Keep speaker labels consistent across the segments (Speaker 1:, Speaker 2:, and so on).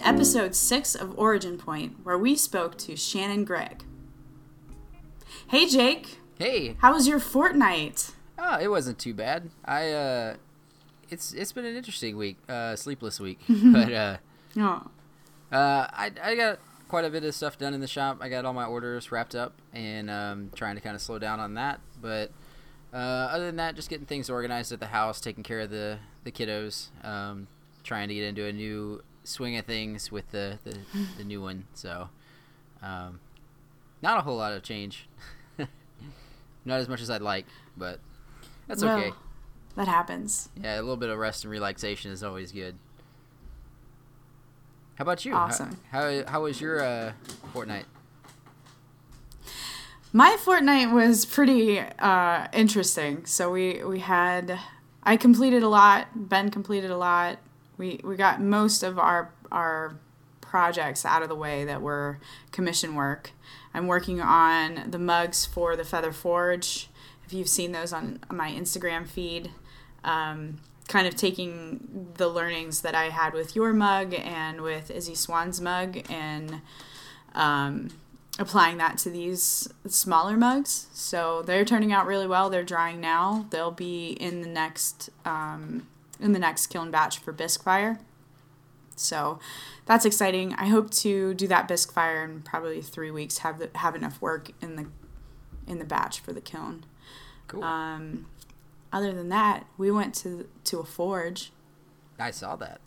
Speaker 1: to episode 6 of Origin Point, where we spoke to Shannon Gregg. Hey, Jake.
Speaker 2: Hey.
Speaker 1: How was your fortnight?
Speaker 2: Oh, it wasn't too bad. I uh it's it's been an interesting week, uh sleepless week. but uh
Speaker 1: Oh.
Speaker 2: uh I I got quite a bit of stuff done in the shop. I got all my orders wrapped up and um trying to kind of slow down on that, but uh other than that just getting things organized at the house, taking care of the the kiddos, um trying to get into a new swing of things with the the, the new one. So um not a whole lot of change. Not as much as I'd like, but that's okay.
Speaker 1: That happens.
Speaker 2: Yeah, a little bit of rest and relaxation is always good. How about you?
Speaker 1: Awesome.
Speaker 2: How how, how was your uh, fortnight?
Speaker 1: My fortnight was pretty uh, interesting. So we we had I completed a lot. Ben completed a lot. We we got most of our our projects out of the way that were commission work. I'm working on the mugs for the Feather Forge. If you've seen those on my Instagram feed, um, kind of taking the learnings that I had with your mug and with Izzy Swan's mug and um, applying that to these smaller mugs. So they're turning out really well. They're drying now. They'll be in the next um, in the next kiln batch for bisque fire. So that's exciting. I hope to do that bisque fire in probably three weeks. Have the, have enough work in the in the batch for the kiln.
Speaker 2: Cool.
Speaker 1: Um, other than that, we went to to a forge.
Speaker 2: I saw that.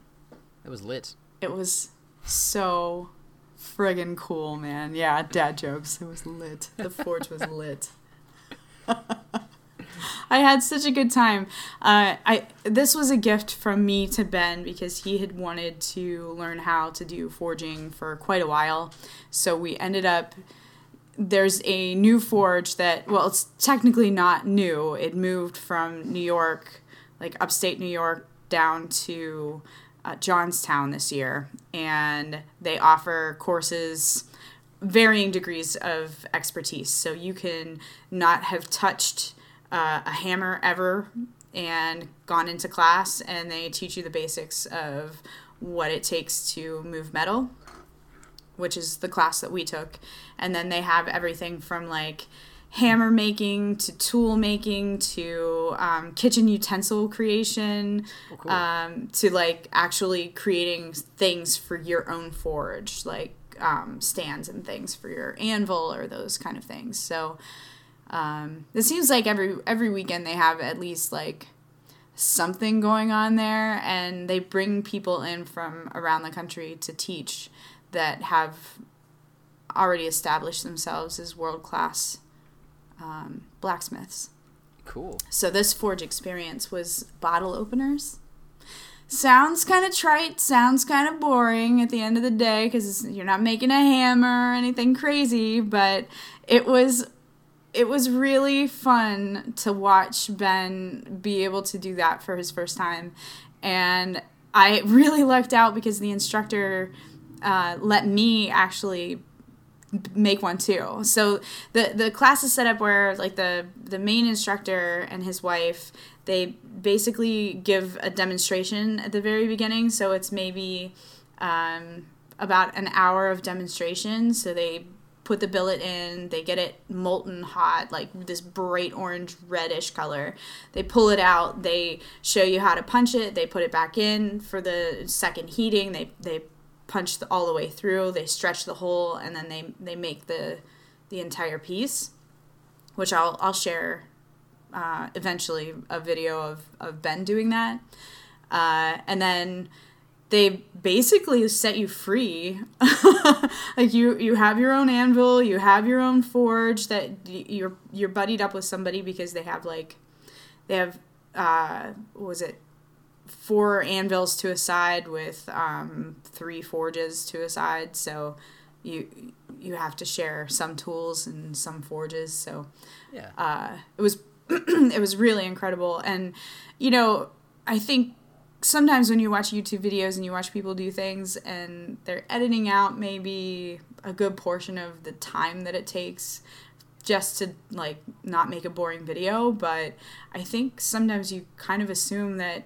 Speaker 2: It was lit.
Speaker 1: It was so friggin' cool, man. Yeah, dad jokes. It was lit. The forge was lit. I had such a good time. Uh, I this was a gift from me to Ben because he had wanted to learn how to do forging for quite a while. So we ended up there's a new forge that well it's technically not new. It moved from New York, like upstate New York, down to uh, Johnstown this year, and they offer courses varying degrees of expertise. So you can not have touched uh, a hammer ever and gone into class, and they teach you the basics of what it takes to move metal, which is the class that we took. And then they have everything from like hammer making to tool making to um, kitchen utensil creation
Speaker 2: Oh, cool.
Speaker 1: um, to like actually creating things for your own forge, like um, stands and things for your anvil or those kind of things. So um, it seems like every every weekend they have at least like something going on there, and they bring people in from around the country to teach that have already established themselves as world class um, blacksmiths.
Speaker 2: cool.
Speaker 1: So this forge experience was bottle openers. Sounds kind of trite, sounds kind of boring at the end of the day because you're not making a hammer or anything crazy, but it was it was really fun to watch Ben be able to do that for his first time. And I really lucked out because the instructor uh, let me actually make one too. So the the class is set up where like the the main instructor and his wife they basically give a demonstration at the very beginning. So it's maybe um, about an hour of demonstration. So they put the billet in, they get it molten hot, like this bright orange reddish color. They pull it out, they show you how to punch it, they put it back in for the second heating, they they punch the, all the way through, they stretch the hole and then they they make the the entire piece, which I'll I'll share uh, eventually a video of, of Ben doing that. Uh, and then they basically set you free. like you you have your own anvil, you have your own forge that you're you're buddied up with somebody because they have like they have uh what was it four anvils to a side with um, three forges to a side so you you have to share some tools and some forges so
Speaker 2: Yeah.
Speaker 1: uh, it was it was really incredible and you know i think sometimes when you watch youtube videos and you watch people do things and they're editing out maybe a good portion of the time that it takes just to like not make a boring video but i think sometimes you kind of assume that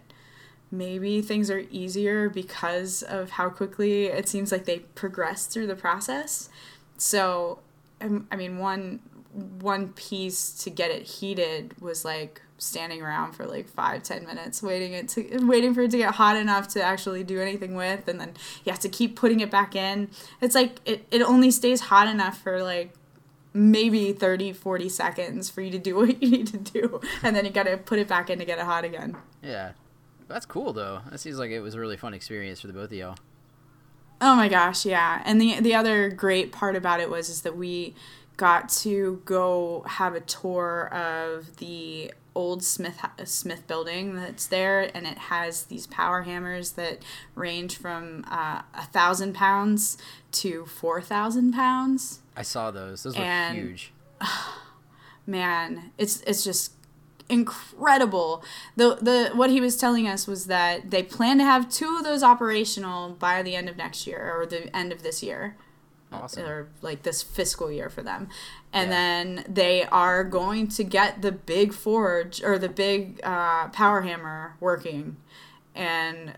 Speaker 1: maybe things are easier because of how quickly it seems like they progress through the process. So, um, I mean, one one piece to get it heated was like standing around for like five ten minutes waiting it to waiting for it to get hot enough to actually do anything with and then you have to keep putting it back in it's like it, it only stays hot enough for like maybe 30 40 seconds for you to do what you need to do and then you gotta put it back in to get it hot again
Speaker 2: Yeah. That's cool though. That seems like it was a really fun experience for the both of y'all.
Speaker 1: Oh my gosh, yeah. And the the other great part about it was is that we got to go have a tour of the old Smith Smith building that's there, and it has these power hammers that range from uh, a thousand pounds to four thousand pounds.
Speaker 2: I saw those. Those were huge.
Speaker 1: man it's it's just incredible the the what he was telling us was that they plan to have two of those operational by the end of next year or the end of this year
Speaker 2: Awesome.
Speaker 1: or like this fiscal year for them and
Speaker 2: Yeah.
Speaker 1: then they are going to get the big forge or the big uh, power hammer working and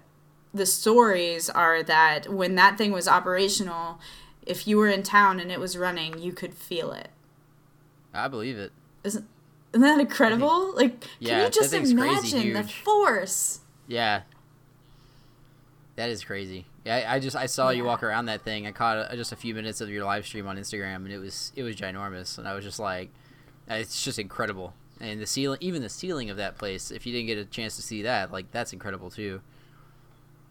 Speaker 1: the stories are that when that thing was operational if you were in town and it was running you could feel it
Speaker 2: I believe it.
Speaker 1: isn't, isn't that incredible? Like, can
Speaker 2: Yeah,
Speaker 1: you just imagine the force?
Speaker 2: Yeah. That is crazy. Yeah, I, just I saw you walk around that thing. I caught uh just a few minutes of your live stream on Instagram, and it was it was ginormous, and I was just like, uh, it's just incredible. And the ceiling, even the ceiling of that place, if you didn't get a chance to see that, like that's incredible too.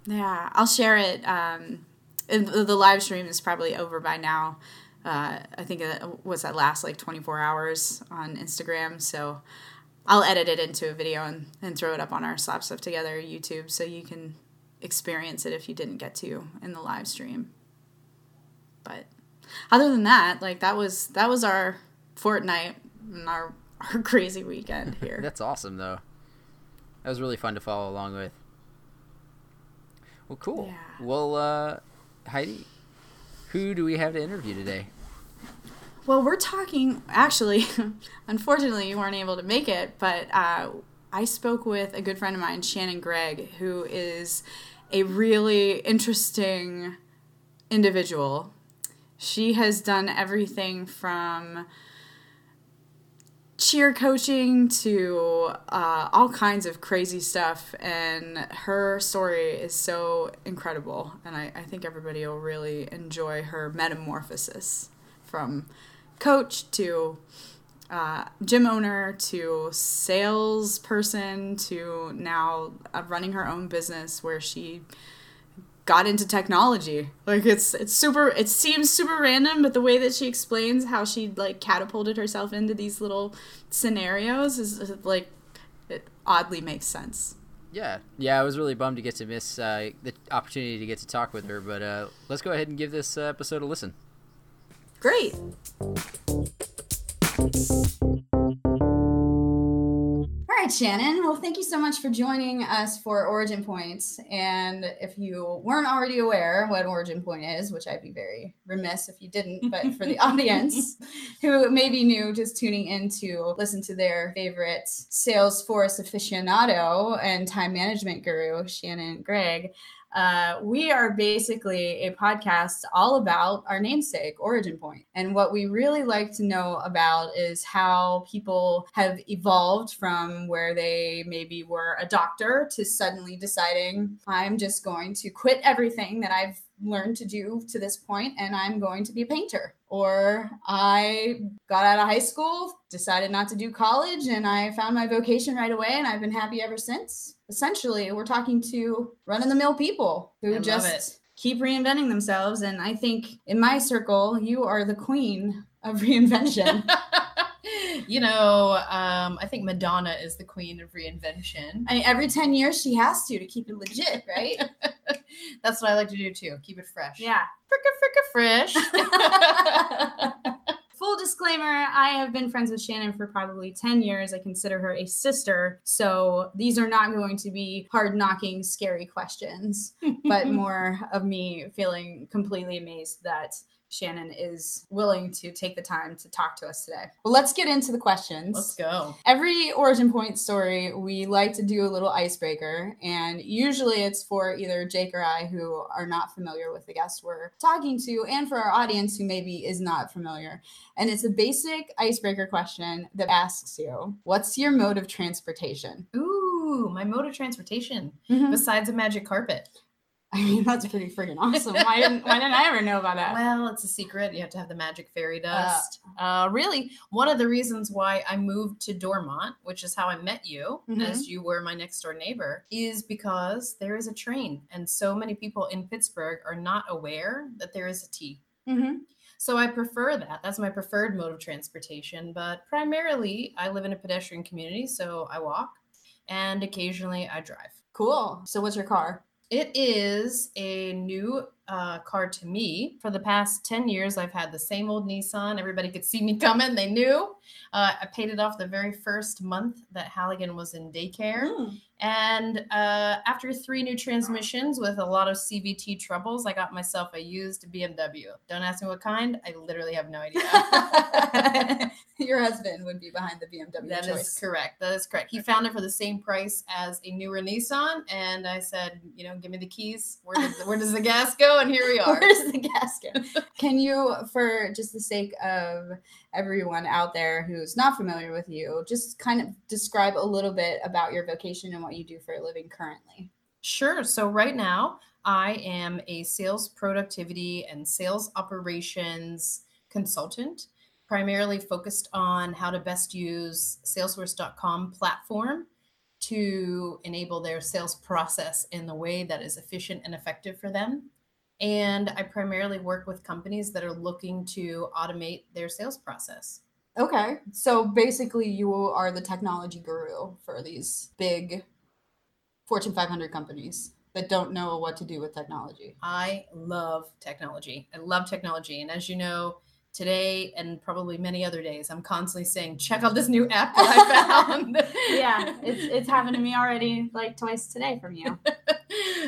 Speaker 1: Yeah, I'll share it. Um, the, the live stream is probably over by now. Uh, I think it was that last like 24 hours on Instagram. So I'll edit it into a video and, and throw it up on our Slap Stuff Together YouTube so you can experience it if you didn't get to in the live stream. But other than that, like that was that was our fortnight and our our crazy weekend here.
Speaker 2: That's awesome though. That was really fun to follow along with. Well, cool.
Speaker 1: Yeah.
Speaker 2: Well, uh, Heidi, who do we have to interview today?
Speaker 1: Well, we're talking. Actually, unfortunately, you weren't able to make it, but uh, I spoke with a good friend of mine, Shannon Gregg, who is a really interesting individual. She has done everything from cheer coaching to uh, all kinds of crazy stuff, and her story is so incredible. And I, I think everybody will really enjoy her metamorphosis from coach to uh, gym owner to salesperson to now uh, running her own business where she got into technology. Like it's it's super it seems super random, but the way that she explains how she like catapulted herself into these little scenarios is, is like it oddly makes sense.
Speaker 2: Yeah, yeah, I was really bummed to get to miss uh, the opportunity to get to talk with her, but uh, let's go ahead and give this uh, episode a listen.
Speaker 1: Great. All right, Shannon. Well, thank you so much for joining us for Origin Points. And if you weren't already aware what Origin Point is, which I'd be very remiss if you didn't, but for the audience who may be new, just tuning in to listen to their favorite Salesforce aficionado and time management guru, Shannon Gregg, uh, we are basically a podcast all about our namesake, Origin Point. And what we really like to know about is how people have evolved from where they maybe were a doctor to suddenly deciding, I'm just going to quit everything that I've learned to do to this point and I'm going to be a painter. Or I got out of high school, decided not to do college, and I found my vocation right away, and I've been happy ever since. Essentially, we're talking to run of the mill people who
Speaker 3: love
Speaker 1: just keep reinventing themselves. And I think in my circle, you are the queen of reinvention.
Speaker 3: you know, um, I think Madonna is the queen of reinvention.
Speaker 1: I mean, every 10 years, she has to to keep it legit, right?
Speaker 3: That's what I like to do too. Keep it fresh.
Speaker 1: yeah.
Speaker 3: Fricka fricka fresh.
Speaker 1: Full disclaimer I have been friends with Shannon for probably 10 years. I consider her a sister. So these are not going to be hard knocking, scary questions, but more of me feeling completely amazed that Shannon is willing to take the time to talk to us today. Well, let's get into the questions.
Speaker 3: Let's go.
Speaker 1: Every origin point story, we like to do a little icebreaker, and usually it's for either Jake or I who are not familiar with the guest we're talking to, and for our audience who maybe is not familiar. And it's a basic icebreaker question that asks you, What's your mode of transportation?
Speaker 3: Ooh, my mode of transportation
Speaker 1: Mhm.
Speaker 3: besides a magic carpet.
Speaker 1: I mean, that's pretty freaking awesome. Why didn't, why didn't I ever know about that?
Speaker 3: Well, it's a secret. You have to have the magic fairy dust. Uh, really, one of the reasons why I moved to Dormont, which is how I met you,
Speaker 1: Mhm.
Speaker 3: as you were my next door neighbor, is because there is a train, and so many people in Pittsburgh are not aware that there is a T.
Speaker 1: hmm
Speaker 3: So I prefer that. That's my preferred mode of transportation. But primarily, I live in a pedestrian community, so I walk, and occasionally I drive.
Speaker 1: Cool. So, what's your car?
Speaker 3: It is a new uh, car to me. For the past 10 years, I've had the same old Nissan. Everybody could see me coming, they knew. Uh, I paid it off the very first month that Halligan was in daycare.
Speaker 1: Mm.
Speaker 3: And uh, after three new transmissions with a lot of CVT troubles, I got myself a used BMW. Don't ask me what kind. I literally have no idea.
Speaker 1: Your husband would be behind the BMW
Speaker 3: That is
Speaker 1: choice.
Speaker 3: correct. That is correct. He found it for the same price as a newer Nissan, and I said, you know, give me the keys. Where does where does the gas go? And here we are.
Speaker 1: Where's the gasket? Can you, for just the sake of everyone out there who's not familiar with you, just kind of describe a little bit about your vocation and what you do for a living currently?
Speaker 3: Sure. So right now, I am a sales productivity and sales operations consultant, primarily focused on how to best use Salesforce.com platform to enable their sales process in the way that is efficient and effective for them. And I primarily work with companies that are looking to automate their sales process.
Speaker 1: Okay. So basically, you are the technology guru for these big Fortune 500 companies that don't know what to do with technology.
Speaker 3: I love technology. I love technology. And as you know, today and probably many other days, I'm constantly saying, check out this new app that I found.
Speaker 1: yeah, it's, it's happened to me already like twice today from you.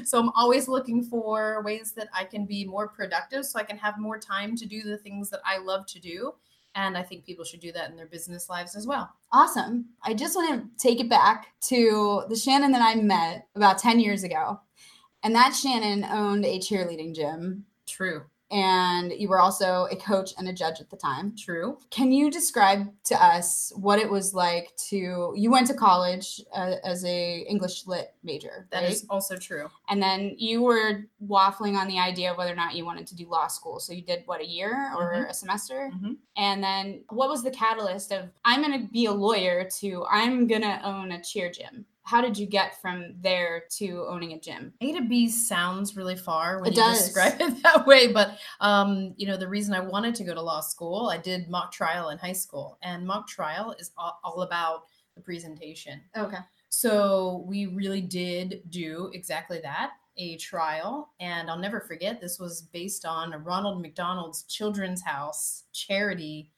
Speaker 3: so I'm always looking for ways that I can be more productive so I can have more time to do the things that I love to do. And I think people should do that in their business lives as well.
Speaker 1: Awesome. I just want to take it back to the Shannon that I met about 10 years ago. And that Shannon owned a cheerleading gym,
Speaker 3: True.
Speaker 1: And you were also a coach and a judge at the time.
Speaker 3: True.
Speaker 1: Can you describe to us what it was like to you went to college uh, as a English lit major,
Speaker 3: That
Speaker 1: right?
Speaker 3: is also true.
Speaker 1: and then you were waffling on the idea of whether or not you wanted to do law school. So you did what a year or
Speaker 3: Mhm.
Speaker 1: a semester?
Speaker 3: Mhm.
Speaker 1: And then what was the catalyst of I'm going to be a lawyer to I'm going to own a cheer gym? How did you get from there to owning a gym?
Speaker 3: A to B sounds really far when
Speaker 1: It
Speaker 3: you
Speaker 1: does.
Speaker 3: describe it that way, but um, you know the reason I wanted to go to law school, I did mock trial in high school, and mock trial is all, all about the presentation.
Speaker 1: Okay.
Speaker 3: So we really did do exactly that a trial. And I'll never forget, this was based on a Ronald McDonald's Children's House charity.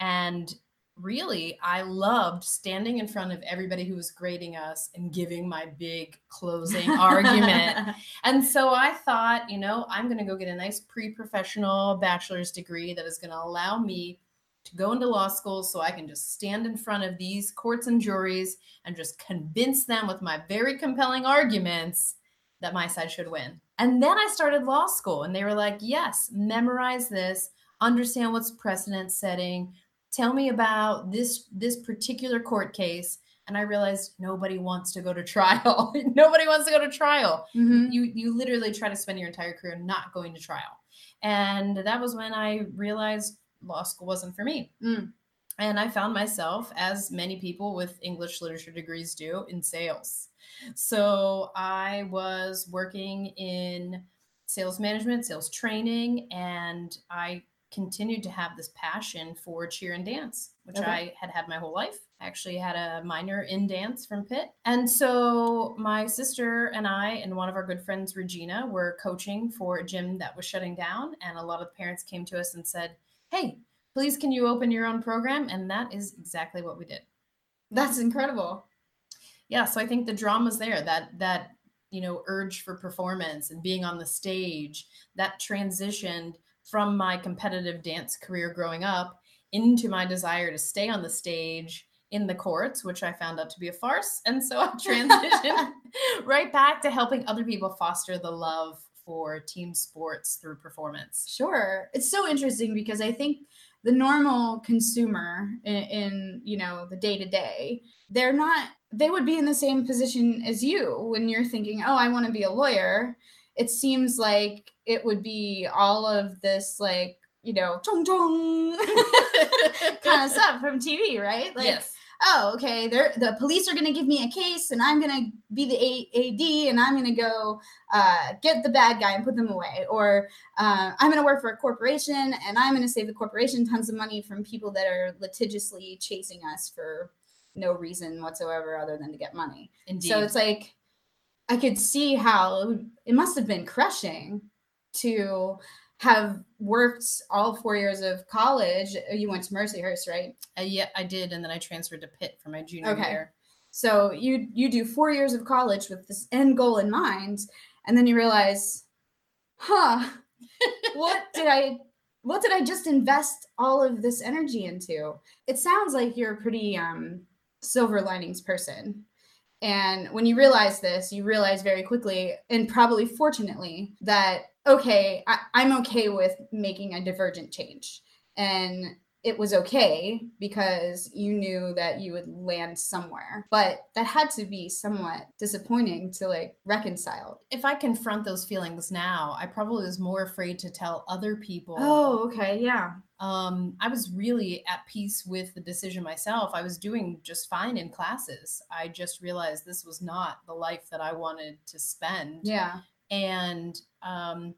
Speaker 3: And really, I loved standing in front of everybody who was grading us and giving my big closing argument. And so I thought, you know, I'm going to go get a nice pre professional bachelor's degree that is going to allow me to go into law school so I can just stand in front of these courts and juries and just convince them with my very compelling arguments that my side should win. And then I started law school and they were like, yes, memorize this, understand what's precedent setting, tell me about this this particular court case and I realized nobody wants to go to trial. nobody wants to go to trial
Speaker 1: Mhm.
Speaker 3: you you literally try to spend your entire career not going to trial and that was when i realized law school wasn't for me
Speaker 1: Mm.
Speaker 3: and i found myself as many people with english literature degrees do in sales so i was working in sales management sales training and i continued to have this passion for cheer and dance which
Speaker 1: Okay.
Speaker 3: i had had my whole life I actually had a minor in dance from Pitt. And so my sister and I and one of our good friends, Regina, were coaching for a gym that was shutting down. And a lot of parents came to us and said, Hey, please can you open your own program? And that is exactly what we did.
Speaker 1: That's incredible.
Speaker 3: Yeah, so I think the drama's there, that that you know, urge for performance and being on the stage, that transitioned from my competitive dance career growing up into my desire to stay on the stage in the courts, which I found out to be a farce. And so I transitioned right back to helping other people foster the love for team sports through performance.
Speaker 1: Sure. It's so interesting because I think the normal consumer in, in you know the day to day they're not they would be in the same position as you when you're thinking oh i want to be a lawyer it seems like it would be all of this like you know chong chong kind of stuff from tv right like
Speaker 3: yes.
Speaker 1: oh, okay, they're, the police are going to give me a case and I'm going to be the a- AD and I'm going to go uh, get the bad guy and put them away. Or uh, I'm going to work for a corporation and I'm going to save the corporation tons of money from people that are litigiously chasing us for no reason whatsoever other than to get money.
Speaker 3: Indeed.
Speaker 1: So it's like, I could see how it must have been crushing to have worked all four years of college. You went to Mercyhurst, right?
Speaker 3: Uh, yeah, I did, and then I transferred to Pitt for my junior
Speaker 1: Okay.
Speaker 3: year.
Speaker 1: So you you do four years of college with this end goal in mind, and then you realize, huh, what did I what did I just invest all of this energy into? It sounds like you're a pretty um silver linings person. And when you realize this, you realize very quickly, and probably fortunately, that okay, I, I'm okay with making a divergent change. And it was okay because you knew that you would land somewhere. But that had to be somewhat disappointing to like reconcile.
Speaker 3: If I confront those feelings now, I probably was more afraid to tell other people.
Speaker 1: Oh, okay, yeah.
Speaker 3: um, I was really at peace with the decision myself. I was doing just fine in classes. I just realized this was not the life that I wanted to spend.
Speaker 1: Yeah.
Speaker 3: And um,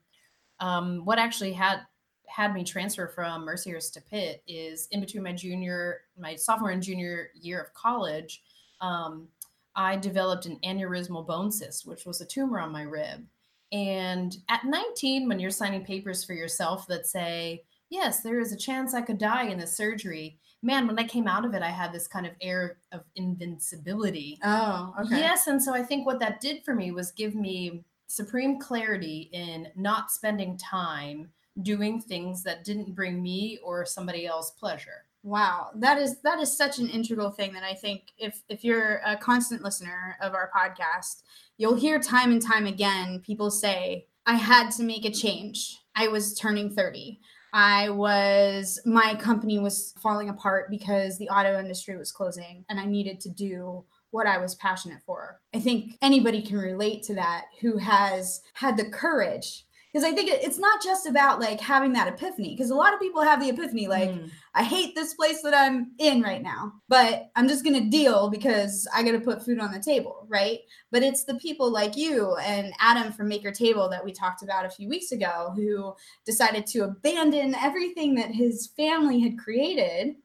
Speaker 3: um, what actually had had me transfer from Mercyhurst to Pitt is in between my junior, my sophomore and junior year of college, um, I developed an aneurysmal bone cyst, which was a tumor on my rib. And at 19, when you're signing papers for yourself that say, yes, there is a chance I could die in this surgery, man, when I came out of it, I had this kind of air of invincibility.
Speaker 1: Oh, okay.
Speaker 3: Yes, and so I think what that did for me was give me supreme clarity in not spending time doing things that didn't bring me or somebody else pleasure.
Speaker 1: Wow, that is that is such an integral thing that I think if if you're a constant listener of our podcast, you'll hear time and time again people say, "I had to make a change. I was turning 30. I was my company was falling apart because the auto industry was closing and I needed to do what I was passionate for." I think anybody can relate to that who has had the courage because I think it's not just about like having that epiphany because a lot of people have the epiphany like
Speaker 3: Mm.
Speaker 1: I hate this place that I'm in right now, but I'm just going to deal because I got to put food on the table, right? But it's the people like you and Adam from Maker Table that we talked about a few weeks ago who decided to abandon everything that his family had created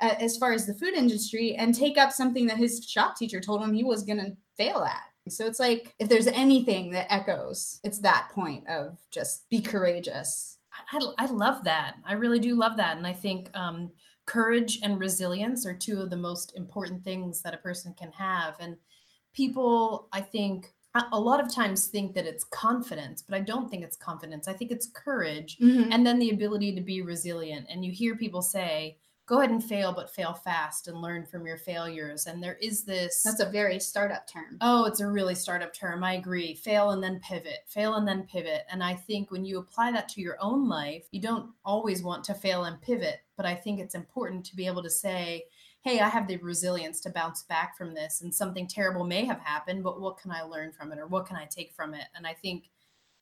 Speaker 1: uh, as far as the food industry and take up something that his shop teacher told him he was going to fail at. So it's like if there's anything that echoes, it's that point of just be courageous.
Speaker 3: I, I love that. I really do love that. And I think um, courage and resilience are two of the most important things that a person can have. And people, I think, a a lot of times think that it's confidence, but I don't think it's confidence. I think it's courage and then the ability to be resilient. And you hear people say, go ahead and fail, but fail fast and learn from your failures. And there is this.
Speaker 1: That's a very startup term.
Speaker 3: Oh, it's a really startup term. I agree. Fail and then pivot, fail and then pivot. And I think when you apply that to your own life, you don't always want to fail and pivot. But I think it's important to be able to say, hey, I have the resilience to bounce back from this. And something terrible may have happened, but what can I learn from it or what can I take from it? And I think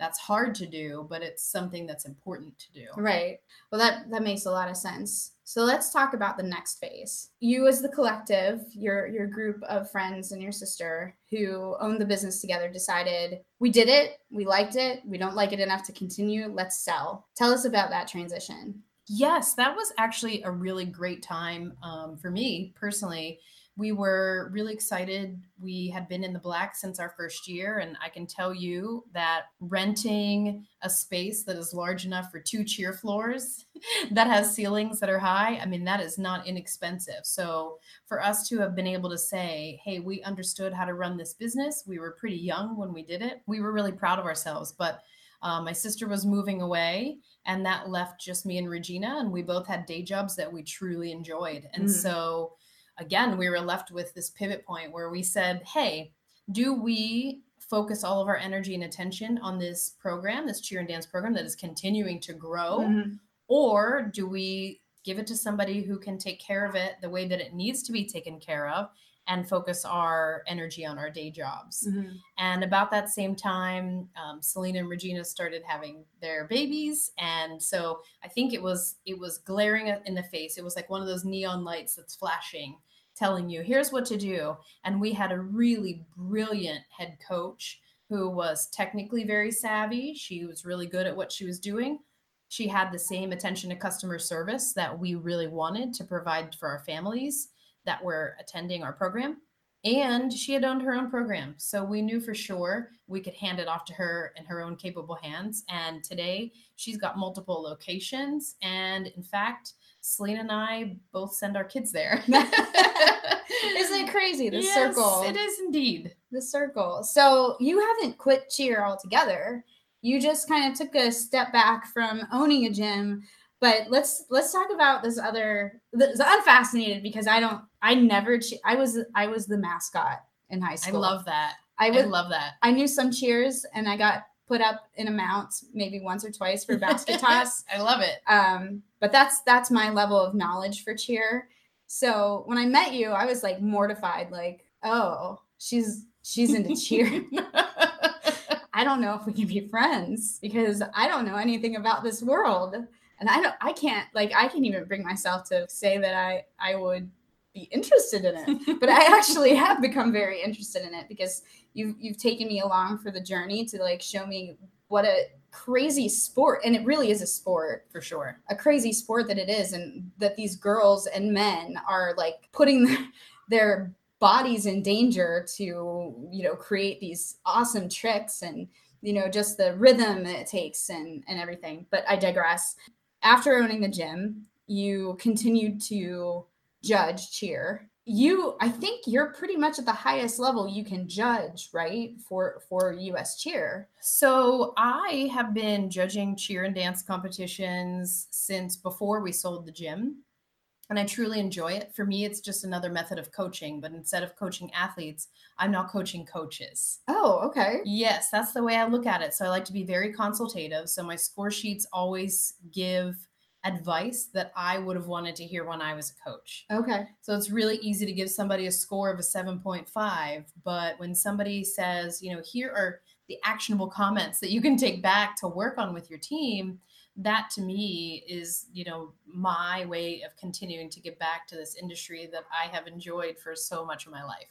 Speaker 3: that's hard to do, but it's something that's important to do.
Speaker 1: Right. Well, that that makes a lot of sense. So let's talk about the next phase. You, as the collective, your your group of friends and your sister who own the business together, decided we did it, we liked it, we don't like it enough to continue. Let's sell. Tell us about that transition.
Speaker 3: Yes, that was actually a really great time um, for me personally. We were really excited. We had been in the black since our first year, and I can tell you that renting a space that is large enough for two cheer floors that has ceilings that are high, I mean, that is not inexpensive. So, for us to have been able to say, hey, we understood how to run this business, we were pretty young when we did it, we were really proud of ourselves. But Uh, my sister was moving away, and that left just me and Regina, and we both had day jobs that we truly enjoyed. And
Speaker 1: Mhm.
Speaker 3: so, again, we were left with this pivot point where we said, hey, do we focus all of our energy and attention on this program, this cheer and dance program that is continuing to grow?
Speaker 1: Mhm.
Speaker 3: or do we give it to somebody who can take care of it the way that it needs to be taken care of and focus our energy on our day jobs
Speaker 1: Mhm.
Speaker 3: and about that same time um, selena and regina started having their babies and so i think it was it was glaring in the face it was like one of those neon lights that's flashing telling you here's what to do and we had a really brilliant head coach who was technically very savvy she was really good at what she was doing she had the same attention to customer service that we really wanted to provide for our families that were attending our program. And she had owned her own program. So we knew for sure we could hand it off to her in her own capable hands. And today she's got multiple locations. And in fact, Selena and I both send our kids there.
Speaker 1: Isn't it crazy? The
Speaker 3: Yes,
Speaker 1: circle.
Speaker 3: It is indeed.
Speaker 1: the circle. So you haven't quit cheer altogether. You just kind of took a step back from owning a gym. But let's let's talk about this other. This, I'm fascinated because I don't. I never. che- I was I was the mascot in high school.
Speaker 3: I love that.
Speaker 1: I
Speaker 3: I love that.
Speaker 1: I knew some cheers, and I got put up an amount maybe once or twice for basket toss.
Speaker 3: I love it.
Speaker 1: um but that's that's my level of knowledge for cheer so when i met you i was like mortified like oh she's she's into cheer i don't know if we can be friends because i don't know anything about this world and i don't i can't like i can't even bring myself to say that i i would be interested in it. But i actually have become very interested in it because you've you've taken me along for the journey to like show me what a crazy sport and it really is a sport.
Speaker 3: For sure.
Speaker 1: a crazy sport that it is and that these girls and men are like putting their, their bodies in danger to you know create these awesome tricks and you know just the rhythm that it takes and and everything. But i digress. After owning the gym you continued to judge cheer you i think you're pretty much at the highest level you can judge right for for us cheer
Speaker 3: So I have been judging cheer and dance competitions since before we sold the gym. And I truly enjoy it. For me, it's just another method of coaching, but instead of coaching athletes, I'm now coaching coaches.
Speaker 1: oh okay
Speaker 3: Yes, that's the way I look at it. So I like to be very consultative. So my score sheets always give advice that I would have wanted to hear when I was a coach.
Speaker 1: okay
Speaker 3: So it's really easy to give somebody a score of a 7.5. But when somebody says, you know, here are the actionable comments that you can take back to work on with your team, that to me is, you know, my way of continuing to give back to this industry that I have enjoyed for so much of my life.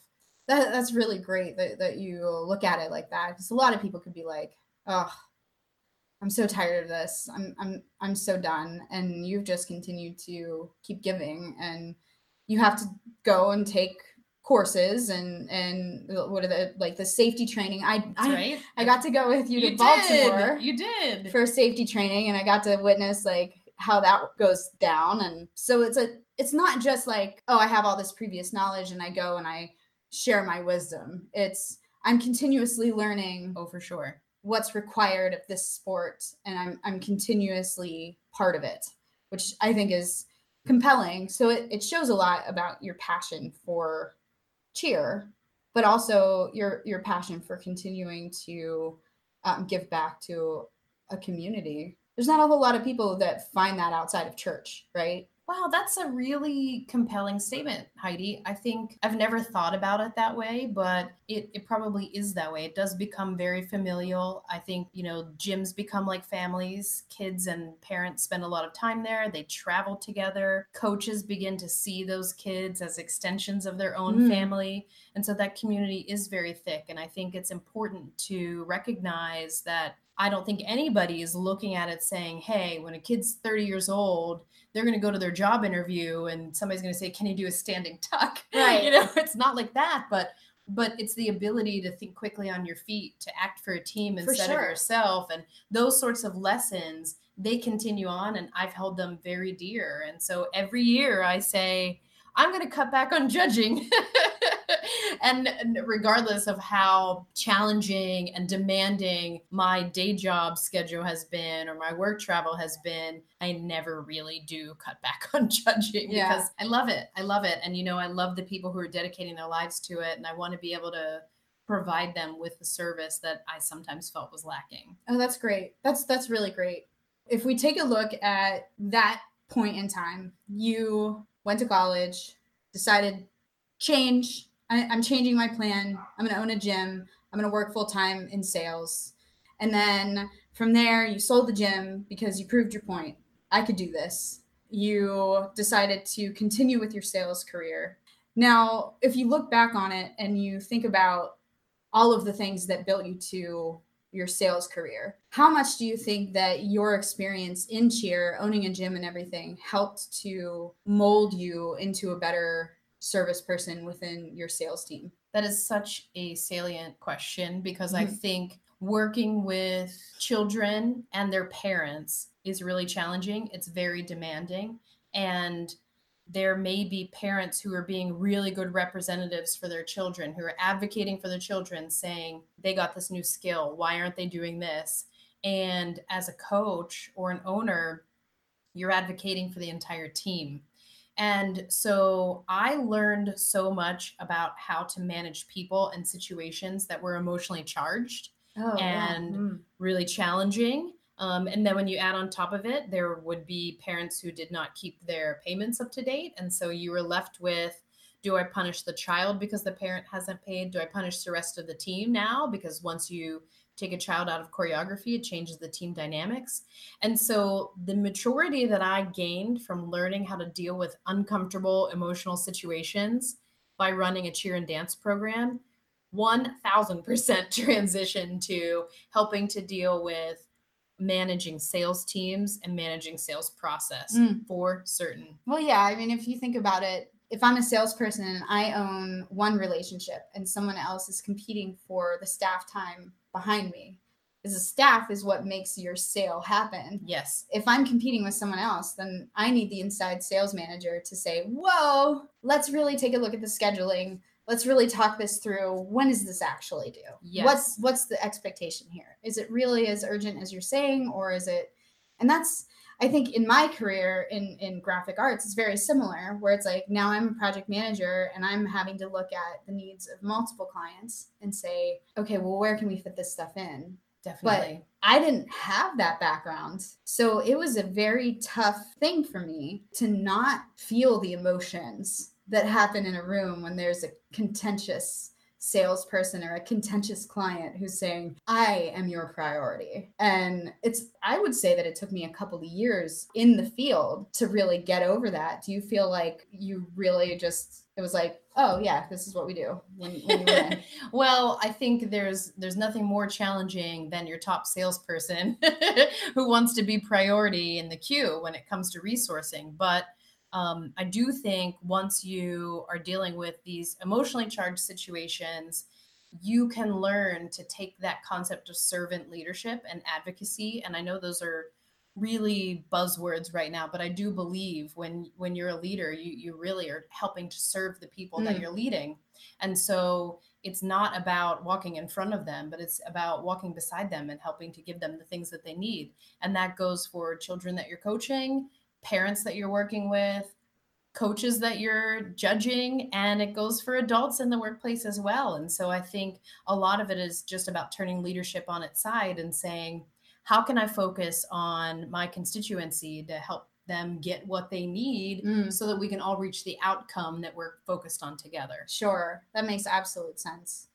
Speaker 1: that, that's really great that, that you look at it like that because a lot of people could be like oh i'm so tired of this i'm i'm i'm so done and you've just continued to keep giving and you have to go and take courses and and what are the like the safety training i I,
Speaker 3: right.
Speaker 1: I got to go with you, to
Speaker 3: did.
Speaker 1: baltimore
Speaker 3: You did.
Speaker 1: for safety training and I got to witness like how that goes down and so it's a it's not just like oh I have all this previous knowledge and I go and I share my wisdom it's I'm continuously learning
Speaker 3: oh, for sure.
Speaker 1: What's required of this sport and I'm I'm continuously part of it which I think is compelling. So it, it shows a lot about your passion for cheer but also your your passion for continuing to um, give back to a community. There's not a whole lot of people that find that outside of church right
Speaker 3: Wow, that's a really compelling statement, Heidi. I think I've never thought about it that way, but it, it probably is that way. It does become very familial. I think, you know, gyms become like families. Kids and parents spend a lot of time there. They travel together. Coaches begin to see those kids as extensions of their own
Speaker 1: Mm.
Speaker 3: family. And so that community is very thick. And I think it's important to recognize that I don't think anybody is looking at it saying, hey, when a kid's 30 years old, they're going to go to their job interview and somebody's going to say, can you do a standing tuck?
Speaker 1: Right.
Speaker 3: You know, it's not like that, but but it's the ability to think quickly on your feet, to act for a team instead
Speaker 1: sure.
Speaker 3: of yourself. And those sorts of lessons, they continue on and I've held them very dear. And so every year I say, I'm going to cut back on judging. and regardless of how challenging and demanding my day job schedule has been or my work travel has been, I never really do cut back on judging
Speaker 1: Yeah.
Speaker 3: because I love it. I love it. And, you know, I love the people who are dedicating their lives to it. And I want to be able to provide them with the service that I sometimes felt was lacking.
Speaker 1: Oh, that's great. That's that's really great. If we take a look at that point in time, you went to college, decided change. I, I'm changing my plan. I'm going to own a gym. I'm going to work full time in sales, and then from there, you sold the gym because you proved your point. I could do this. You decided to continue with your sales career. Now, if you look back on it and you think about all of the things that built you to your sales career. How much do you think that your experience in cheer, owning a gym and everything, helped to mold you into a better service person within your sales team?
Speaker 3: That is such a salient question because I
Speaker 1: Mhm.
Speaker 3: think working with children and their parents is really challenging. It's very demanding. And there may be parents who are being really good representatives for their children, who are advocating for their children, saying, they got this new skill. Why aren't they doing this? And as a coach or an owner, you're advocating for the entire team. And so I learned so much about how to manage people and situations that were emotionally charged,
Speaker 1: Oh,
Speaker 3: And- really challenging. Um, and then when you add on top of it, there would be parents who did not keep their payments up to date. And so you were left with do I punish the child because the parent hasn't paid? Do I punish the rest of the team now? Because once you take a child out of choreography, it changes the team dynamics. And so the maturity that I gained from learning how to deal with uncomfortable emotional situations by running a cheer and dance program 1000% transition to helping to deal with managing sales teams and managing sales process
Speaker 1: Mm.
Speaker 3: for certain.
Speaker 1: Well, yeah. I mean, if you think about it, if I'm a salesperson and I own one relationship and someone else is competing for the staff time behind me, is the staff is what makes your sale happen.
Speaker 3: Yes.
Speaker 1: if I'm competing with someone else, then I need the inside sales manager to say, Whoa, let's really take a look at the scheduling. Let's really talk this through. When is this actually due?
Speaker 3: Yes.
Speaker 1: What's what's the expectation here? Is it really as urgent as you're saying, or is it and that's I think in my career in in graphic arts, it's very similar, where it's like now I'm a project manager and I'm having to look at the needs of multiple clients and say, okay, well, where can we fit this stuff in?
Speaker 3: Definitely.
Speaker 1: But I didn't have that background. So it was a very tough thing for me to not feel the emotions that happen in a room when there's a contentious salesperson or a contentious client who's saying, I am your priority. And it's, I would say that it took me a couple of years in the field to really get over that. Do you feel like you really just, it was like, oh, yeah, this is what we do when, when
Speaker 3: well, I think there's there's nothing more challenging than your top salesperson who wants to be priority in the queue when it comes to resourcing. But um, I do think once you are dealing with these emotionally charged situations, you can learn to take that concept of servant leadership and advocacy. And I know those are really buzzwords right now, but I do believe when when you're a leader, you you really are helping to serve the people that
Speaker 1: Mm.
Speaker 3: you're leading. And so it's not about walking in front of them, but it's about walking beside them and helping to give them the things that they need. And that goes for children that you're coaching, parents that you're working with, coaches that you're judging, and it goes for adults in the workplace as well. And so I think a lot of it is just about turning leadership on its side and saying, how can I focus on my constituency to help them get what they need
Speaker 1: Mm.
Speaker 3: so that we can all reach the outcome that we're focused on together?
Speaker 1: Sure, that makes absolute sense.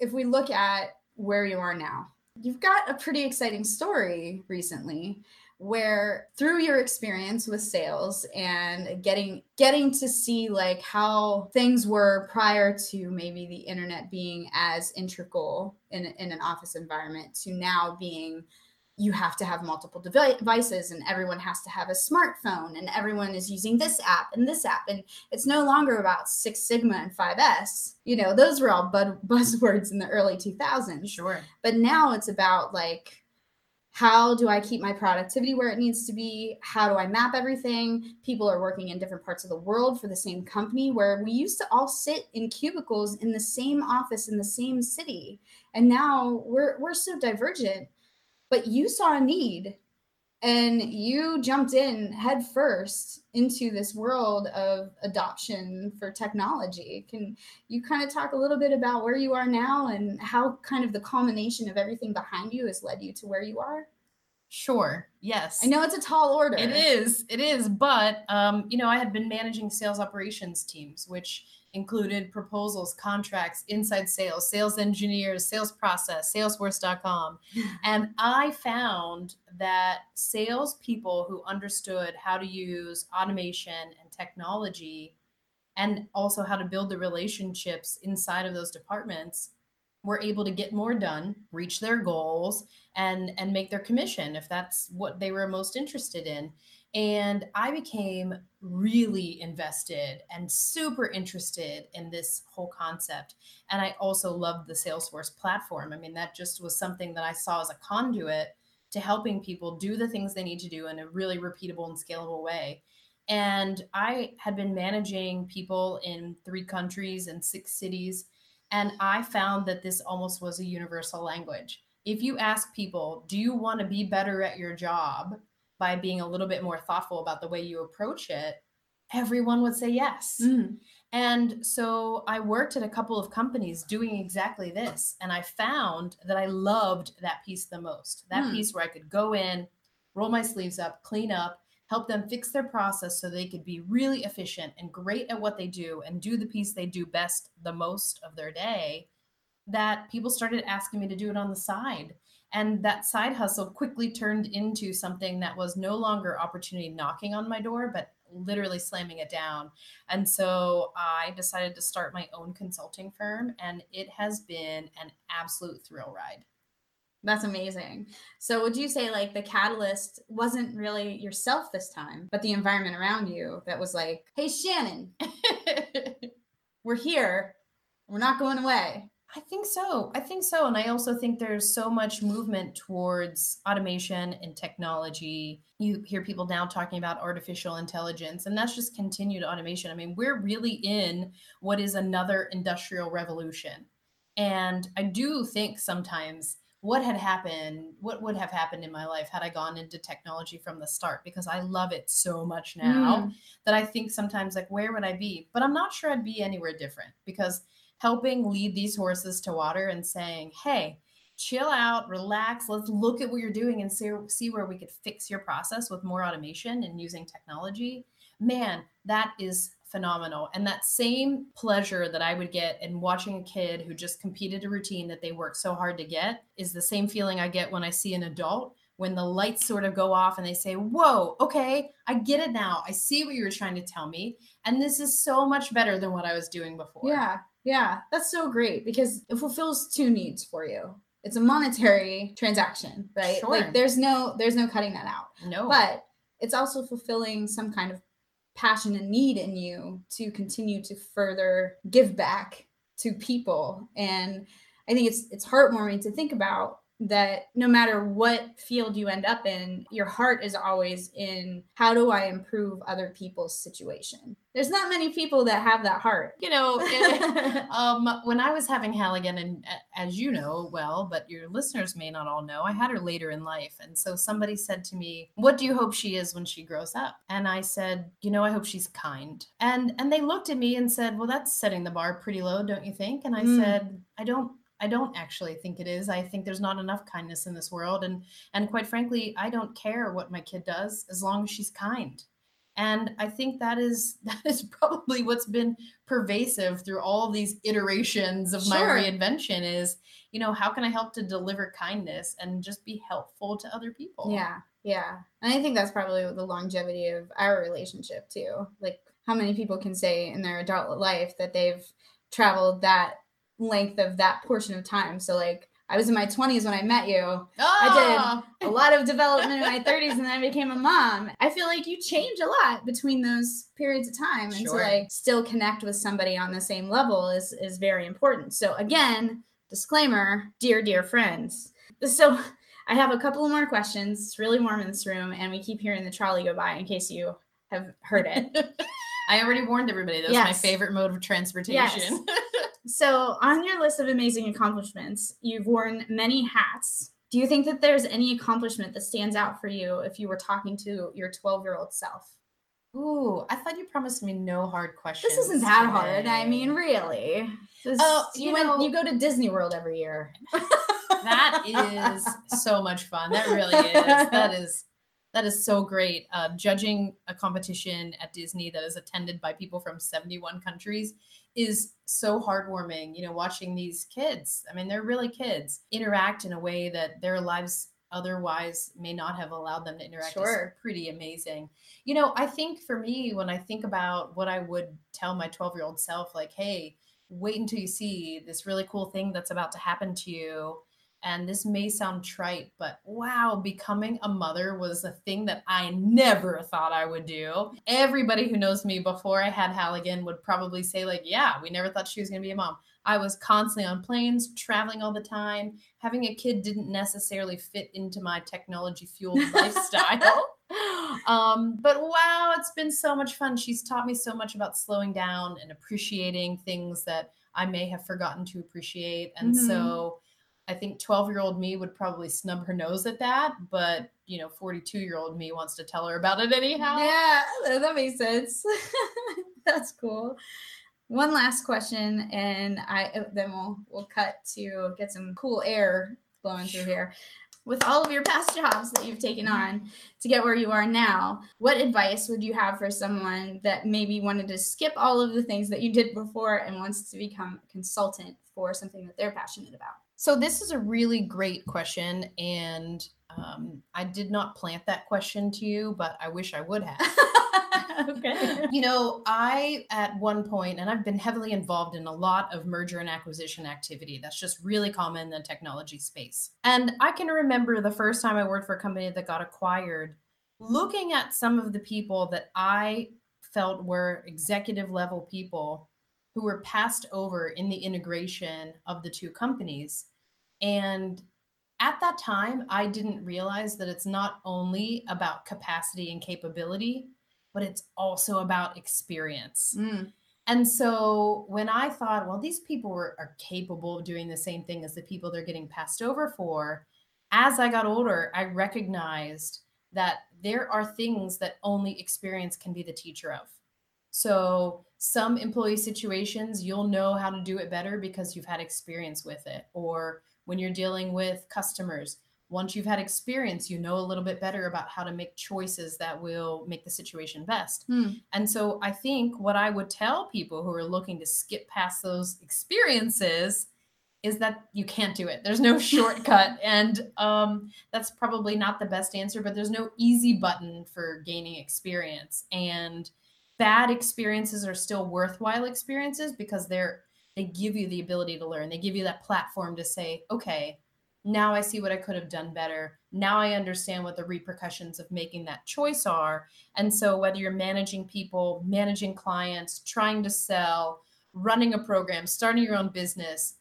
Speaker 1: If we look at where you are now, you've got a pretty exciting story recently where through your experience with sales and getting getting to see like how things were prior to maybe the internet being as integral in, in an office environment to now being you have to have multiple devices and everyone has to have a smartphone and everyone is using this app and this app and it's no longer about Six Sigma and 5S. You know, those were all bud- buzzwords in the early 2000s.
Speaker 3: Sure.
Speaker 1: But now it's about like how do I keep my productivity where it needs to be? How do I map everything? People are working in different parts of the world for the same company where we used to all sit in cubicles in the same office in the same city. And now we're we're so divergent. But you saw a need and you jumped in head first into this world of adoption for technology can you kind of talk a little bit about where you are now and how kind of the culmination of everything behind you has led you to where you are
Speaker 3: Sure. Yes.
Speaker 1: i know it's a tall order
Speaker 3: It is. It is. But um, you know, I had been managing sales operations teams, which included proposals, contracts, inside sales, sales engineers, sales process, Salesforce.com, and I found that salespeople who understood how to use automation and technology, and also how to build the relationships inside of those departments, were able to get more done, reach their goals, and and make their commission if that's what they were most interested in and i became really invested and super interested in this whole concept. And i also loved the salesforce platform. I mean that just was something that i saw as a conduit to helping people do the things they need to do in a really repeatable and scalable way. And i had been managing people in three countries and six cities and i found that this almost was a universal language. If you ask people, do you want to be better at your job by being a little bit more thoughtful about the way you approach it? Everyone would say yes.
Speaker 1: Mm.
Speaker 3: And so I worked at a couple of companies doing exactly this. And I found that I loved that piece the most that
Speaker 1: Hmm.
Speaker 3: piece where I could go in, roll my sleeves up, clean up, help them fix their process so they could be really efficient and great at what they do and do the piece they do best the most of their day. That people started asking me to do it on the side. And that side hustle quickly turned into something that was no longer opportunity knocking on my door, but literally slamming it down. And so I decided to start my own consulting firm, and it has been an absolute thrill ride.
Speaker 1: That's amazing. So, would you say like the catalyst wasn't really yourself this time, but the environment around you that was like, hey, Shannon, we're here. We're not going away.
Speaker 3: I think so. I think so. And I also think there's so much movement towards automation and technology. You hear people now talking about artificial intelligence, and that's just continued automation. I mean, we're really in what is another industrial revolution. And I do think sometimes what had happened, what would have happened in my life had I gone into technology from the start because I love it so much now mm. that I think sometimes, like, where would I be? But I'm not sure I'd be anywhere different because helping lead these horses to water and saying, hey, chill out, relax, let's look at what you're doing and see, see where we could fix your process with more automation and using technology. Man, that is phenomenal. And that same pleasure that I would get in watching a kid who just competed a routine that they worked so hard to get is the same feeling I get when I see an adult when the lights sort of go off and they say, Whoa, okay, I get it now. I see what you were trying to tell me. And this is so much better than what I was doing before.
Speaker 1: Yeah, yeah, that's so great because it fulfills two needs for you. It's a monetary transaction, right?
Speaker 3: Sure.
Speaker 1: Like there's no there's no cutting that out.
Speaker 3: No.
Speaker 1: But it's also fulfilling some kind of passion and need in you to continue to further give back to people. And I think it's it's heartwarming to think about that no matter what field you end up in, your heart is always in how do I improve other people's situation. There's not many people that have that heart.
Speaker 3: you know, it- um, when I was having Halligan, and as you know well, but your listeners may not all know, I had her later in life. And so somebody said to me, What do you hope she is when she grows up? And I said, You know, I hope she's kind. And and they looked at me and said, Well, that's setting the bar pretty low, don't you think? And I
Speaker 1: Mm.
Speaker 3: said, I don't I don't actually think it is. I think there's not enough kindness in this world. And and quite frankly, I don't care what my kid does as long as she's kind. And I think that is that is probably what's been pervasive through all these iterations of my reinvention is, you know, how can I help to deliver kindness and just be helpful to other people?
Speaker 1: Yeah, yeah. And I think that's probably the longevity of our relationship too. Like how many people can say in their adult life that they've traveled that length of that portion of time. So like I was in my 20s when I met you.
Speaker 3: Ah!
Speaker 1: A lot of development in my 30s and then I became a mom. I feel like you change a lot between those periods of time and to
Speaker 3: Sure.
Speaker 1: like still connect with somebody on the same level is is very important. So again, disclaimer, dear dear friends. So I have a couple more questions. It's really warm in this room, and we keep hearing the trolley go by in case you have heard it.
Speaker 3: I already warned everybody that's my favorite mode of transportation.
Speaker 1: Yes. so, on your list of amazing accomplishments, you've worn many hats. Do you think that there's any accomplishment that stands out for you if you were talking to your 12 year old self?
Speaker 3: Ooh, I thought you promised me no hard questions.
Speaker 1: This isn't that hard. I mean, really. This-
Speaker 3: Oh,
Speaker 1: you,
Speaker 3: you
Speaker 1: went,
Speaker 3: know-
Speaker 1: you go to Disney World every year.
Speaker 3: that is so much fun. That really is. That is that is so great. Uh, judging a competition at Disney that is attended by people from 71 countries is so heartwarming. You know, watching these kids, I mean, they're really kids, interact in a way that their lives otherwise may not have allowed them to interact
Speaker 1: Sure.
Speaker 3: is pretty amazing. You know, I think for me, when I think about what I would tell my 12 year old self, like, hey, wait until you see this really cool thing that's about to happen to you. And this may sound trite, but wow, becoming a mother was a thing that I never thought I would do. Everybody who knows me before I had Halligan would probably say, like, yeah, we never thought she was going to be a mom. I was constantly on planes, traveling all the time. Having a kid didn't necessarily fit into my technology fueled lifestyle. Um, but wow, it's been so much fun. She's taught me so much about slowing down and appreciating things that I may have forgotten to appreciate. And
Speaker 1: Mhm.
Speaker 3: so I think 12 year old me would probably snub her nose at that, but you know, 42 year old me wants to tell her about it anyhow.
Speaker 1: Yeah, that makes sense. That's cool. One last question, and I uh, then we'll we'll cut to get some cool air blowing through here. With all of your past jobs that you've taken on to get where you are now, what advice would you have for someone that maybe wanted to skip all of the things that you did before and wants to become a consultant for something that they're passionate about?
Speaker 3: So this is a really great question, and um, I did not plant that question to you, but I wish I would have.
Speaker 1: okay.
Speaker 3: you know, I at one point, and I've been heavily involved in a lot of merger and acquisition activity. That's just really common in the technology space. And I can remember the first time I worked for a company that got acquired, looking at some of the people that I felt were executive level people who were passed over in the integration of the two companies. And at that time, I didn't realize that it's not only about capacity and capability, but it's also about experience.
Speaker 1: Mm,
Speaker 3: And so when I thought, well, these people were, are capable of doing the same thing as the people they're getting passed over for, as I got older, I recognized that there are things that only experience can be the teacher of. So some employee situations, you'll know how to do it better because you've had experience with it. Or when you're dealing with customers, once you've had experience, you know a little bit better about how to make choices that will make the situation best.
Speaker 1: Hmm.
Speaker 3: And so I think what I would tell people who are looking to skip past those experiences is that you can't do it. There's no shortcut. and um, that's probably not the best answer, but there's no easy button for gaining experience. And bad experiences are still worthwhile experiences because they're they give you the ability to learn. They give you that platform to say, okay, now I see what I could have done better. Now I understand what the repercussions of making that choice are. And so, whether you're managing people, managing clients, trying to sell, running a program, starting your own business,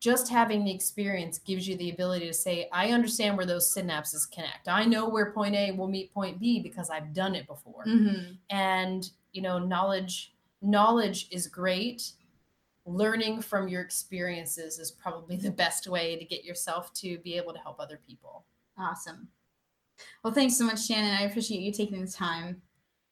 Speaker 3: just having the experience gives you the ability to say, I understand where those synapses connect. I know where point A will meet point B because I've done it before.
Speaker 1: mhm.
Speaker 3: And, you know, knowledge knowledge is great. Learning from your experiences is probably the best way to get yourself to be able to help other people.
Speaker 1: Awesome. Well, thanks so much, Shannon. I appreciate you taking the time.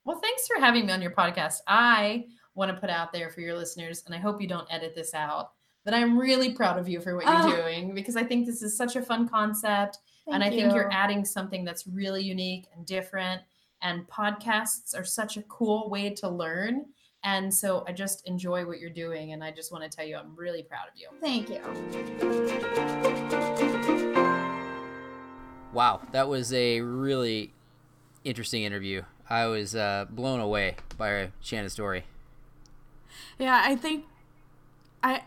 Speaker 3: Well, thanks for having me on your podcast. I want to put out there for your listeners, and I hope you don't edit this out, that I'm really proud of you for what
Speaker 1: Oh.
Speaker 3: you're doing because I think this is such a fun concept. and I
Speaker 1: Thank
Speaker 3: think you're adding something that's really unique and different. And podcasts are such a cool way to learn. And so I just enjoy what you're doing. And I just want to tell you, I'm really proud of you.
Speaker 1: Thank you.
Speaker 2: Wow, that was a really interesting interview. I was uh, blown away by Shannon's story.
Speaker 1: Yeah, I think I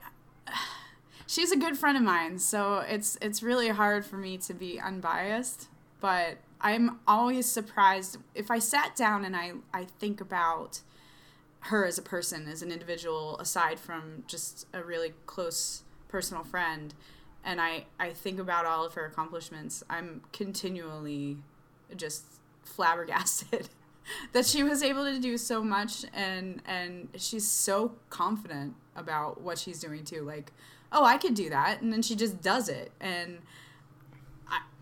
Speaker 1: she's a good friend of mine, so it's it's really hard for me to be unbiased, but I'm always surprised if I sat down and I I think about her as a person, as an individual aside from just a really close personal friend. and I I think about all of her accomplishments, I'm continually just flabbergasted that she was able to do so much and and she's so confident about what she's doing too like oh i could do that and then she just does it and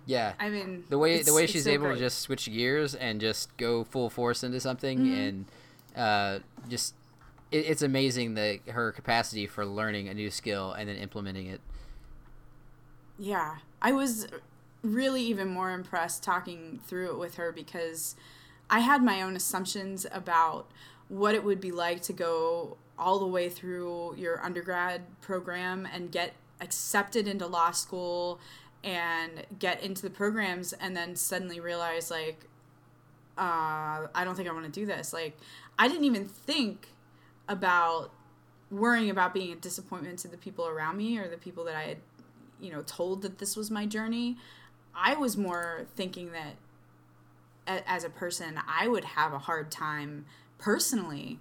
Speaker 2: yeah
Speaker 1: i mean
Speaker 2: the way the way she's
Speaker 1: so
Speaker 2: able
Speaker 1: great.
Speaker 2: to just switch gears and just go full force into something
Speaker 1: Mm-hmm.
Speaker 2: and uh, just it, it's amazing that her capacity for learning a new skill and then implementing it
Speaker 1: Yeah, I was really even more impressed talking through it with her because I had my own assumptions about what it would be like to go all the way through your undergrad program and get accepted into law school and get into the programs and then suddenly realize like uh, I don't think I want to do this. Like I didn't even think about worrying about being a disappointment to the people around me or the people that I had you know told that this was my journey. I was more thinking that a- as a person i would have a hard time personally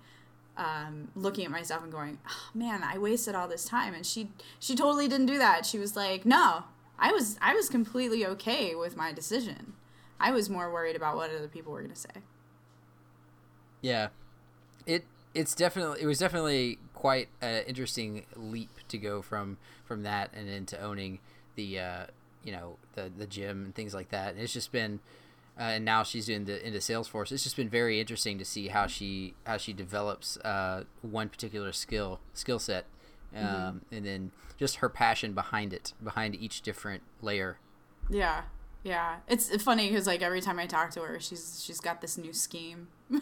Speaker 1: um, looking at myself and going oh, man i wasted all this time. And she she totally didn't do that. She was like no i was i was completely okay with my decision. I was more worried about what other people were going to say.
Speaker 2: Yeah, it it's definitely it was definitely quite an interesting leap to go from from that and into owning the uh, you know the the gym and things like that. And it's just been uh, and now she's doing the into Salesforce. It's just been very interesting to see how she how she develops uh, one particular skill skill set. Um, And then just her passion behind it, behind each different layer.
Speaker 1: Yeah, yeah. It's funny because like every time I talk to her, she's she's got this new scheme.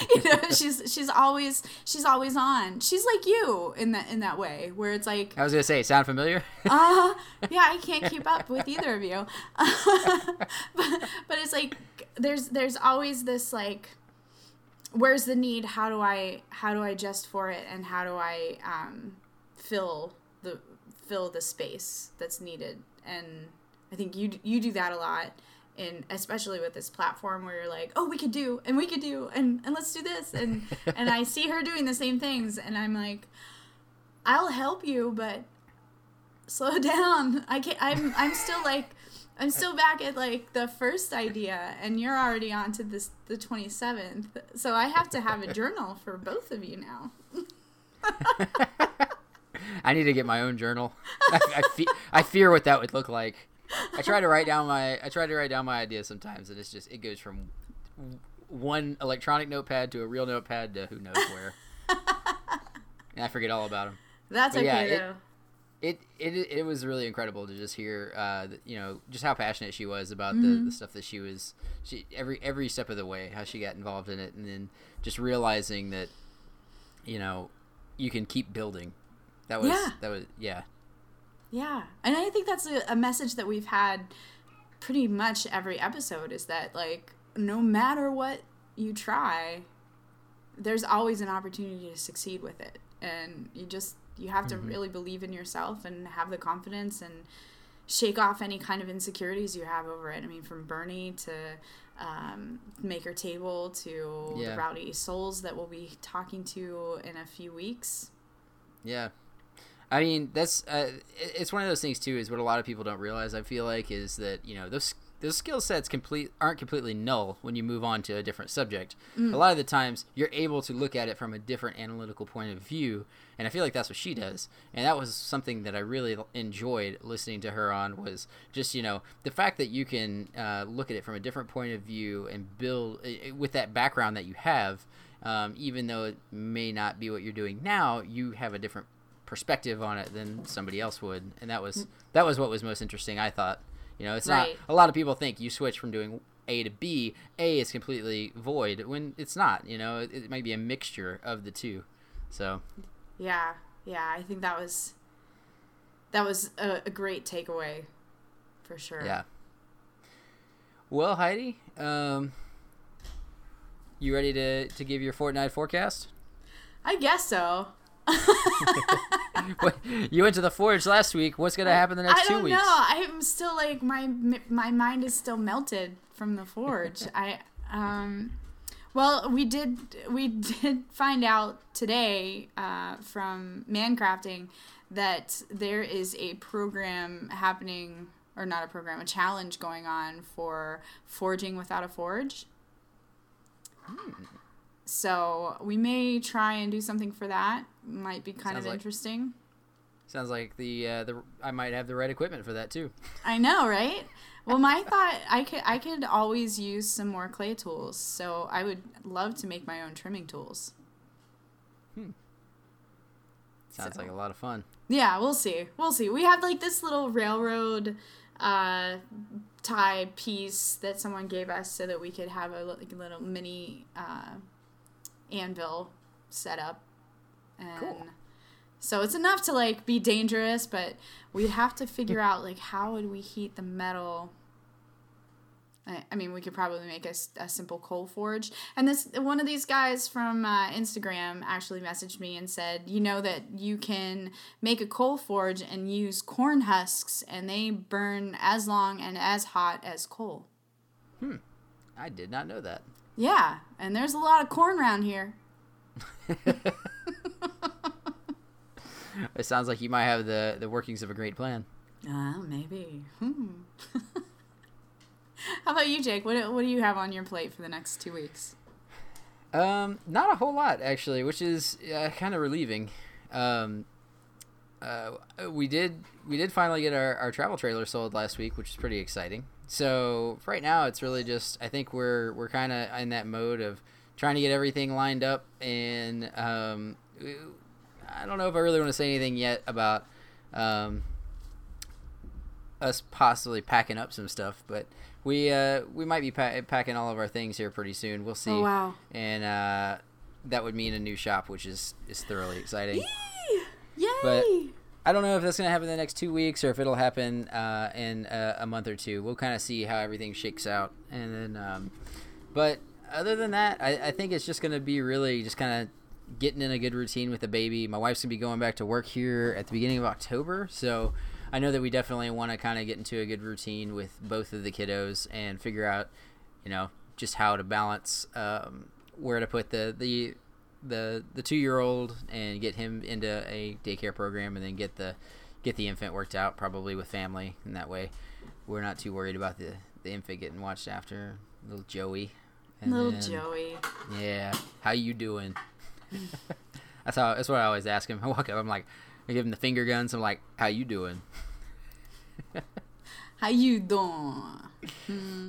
Speaker 1: you know, she's she's always she's always on. She's like you in that in that way, where it's like,
Speaker 2: I was gonna say, sound familiar?
Speaker 1: uh, yeah, I can't keep up with either of you. but, but it's like there's there's always this like, where's the need? How do I how do I adjust for it? And how do I um, fill the fill the space that's needed? And I think you you do that a lot. And especially with this platform where you're like, oh, we could do, and we could do, and, and let's do this, and and I see her doing the same things, and I'm like, I'll help you, but slow down. I can't. I'm I'm still like I'm still back at like the first idea, and you're already on to this the 27th. So I have to have a journal for both of you now.
Speaker 2: I need to get my own journal. I, I, fe- I fear what that would look like. I try to write down my I try to write down my ideas sometimes, and it's just it goes from one electronic notepad to a real notepad to who knows where, and I forget all about them.
Speaker 1: That's
Speaker 2: But
Speaker 1: okay
Speaker 2: yeah, it-
Speaker 1: though.
Speaker 2: It, it it was really incredible to just hear, uh, you know, just how passionate she was about
Speaker 1: Mm-hmm.
Speaker 2: the, the stuff that she was, she every every step of the way, how she got involved in it, and then just realizing that, you know, you can keep building. That was
Speaker 1: Yeah.
Speaker 2: that was yeah.
Speaker 1: Yeah, and I think that's a, a message that we've had pretty much every episode is that like no matter what you try, there's always an opportunity to succeed with it, and you just you have to really believe in yourself and have the confidence and shake off any kind of insecurities you have over it. I mean, from Bernie to um, Maker Table to
Speaker 2: Yeah.
Speaker 1: the Rowdy Souls that we'll be talking to in a few weeks.
Speaker 2: Yeah. I mean, that's uh, it's one of those things too. Is what a lot of people don't realize. I feel like is that you know those those skill sets complete aren't completely null when you move on to a different subject. A lot of the times you're able to look at it from a different analytical point of view, and I feel like that's what she does. And that was something that I really enjoyed listening to her on was just you know the fact that you can uh, look at it from a different point of view and build uh, with that background that you have. Um, even though it may not be what you're doing now, you have a different perspective on it than somebody else would, and that was that was what was most interesting. I thought, you know, it's
Speaker 1: Right.
Speaker 2: not a lot of people think you switch from doing A to B. A is completely void when it's not. You know, it, it might be a mixture of the two. So
Speaker 1: Yeah, yeah, I think that was that was a, a great takeaway for sure.
Speaker 2: yeah. Well, Heidi, um, you ready to to give your Fortnight forecast?
Speaker 1: I guess so.
Speaker 2: You went to the forge last week. What's going to happen the next two weeks?
Speaker 1: I don't know. I'm still like my my mind is still melted from the forge. I um Well, we did we did find out today uh, from Mancrafting that there is a program happening, or not a program, a challenge going on for forging without a forge. So we may try and do something for that. Might be kind
Speaker 2: Sounds
Speaker 1: of
Speaker 2: like-
Speaker 1: interesting.
Speaker 2: Sounds like the uh, the I might have the right equipment for that too.
Speaker 1: I know, right? Well, my thought I could I could always use some more clay tools, so I would love to make my own trimming tools. Hmm.
Speaker 2: Sounds
Speaker 1: So-
Speaker 2: like a lot of fun.
Speaker 1: Yeah, we'll see. We'll see. We have like this little railroad uh, tie piece that someone gave us so that we could have a li- like a little mini uh, anvil set up. And
Speaker 2: Cool.
Speaker 1: So it's enough to like be dangerous, but we'd have to figure out like how would we heat the metal. I I mean, we could probably make a, a, simple coal forge. And this one of these guys from uh, Instagram actually messaged me and said, you know that you can make a coal forge and use corn husks, and they burn as long and as hot as coal.
Speaker 2: Hmm, I did not know that.
Speaker 1: Yeah, and there's a lot of corn around here.
Speaker 2: It sounds like you might have the the workings of a great plan.
Speaker 1: Uh, maybe. Hmm. How about you, Jake? What, what do you have on your plate for the next two weeks?
Speaker 2: Um, not a whole lot actually, which is uh, kind of relieving. Um, uh, we did we did finally get our, our travel trailer sold last week, which is pretty exciting. So right now, it's really just I think we're we're kind of in that mode of trying to get everything lined up, and um, I don't know if I really want to say anything yet about um, us possibly packing up some stuff, but we uh, we might be pa- packing all of our things here pretty soon. We'll see
Speaker 1: Oh, wow.
Speaker 2: and uh, that would mean a new shop, which is is thoroughly exciting.
Speaker 1: Yay!
Speaker 2: But- I don't know if that's gonna happen in the next two weeks or if it'll happen uh, in a, a month or two. We'll kind of see how everything shakes out, and then. Um, but other than that, I, I think it's just gonna be really just kind of getting in a good routine with the baby. My wife's gonna be going back to work here at the beginning of October, so I know that we definitely want to kind of get into a good routine with both of the kiddos and figure out, you know, just how to balance um, where to put the the the the two year old and get him into a daycare program and then get the get the infant worked out probably with family and that way we're not too worried about the the infant getting watched after little Joey And
Speaker 1: Little
Speaker 2: then-
Speaker 1: Joey.
Speaker 2: yeah how you doing that's how that's what I always ask him I walk up I'm like I give him the finger guns I'm like how you doing
Speaker 1: How you doing?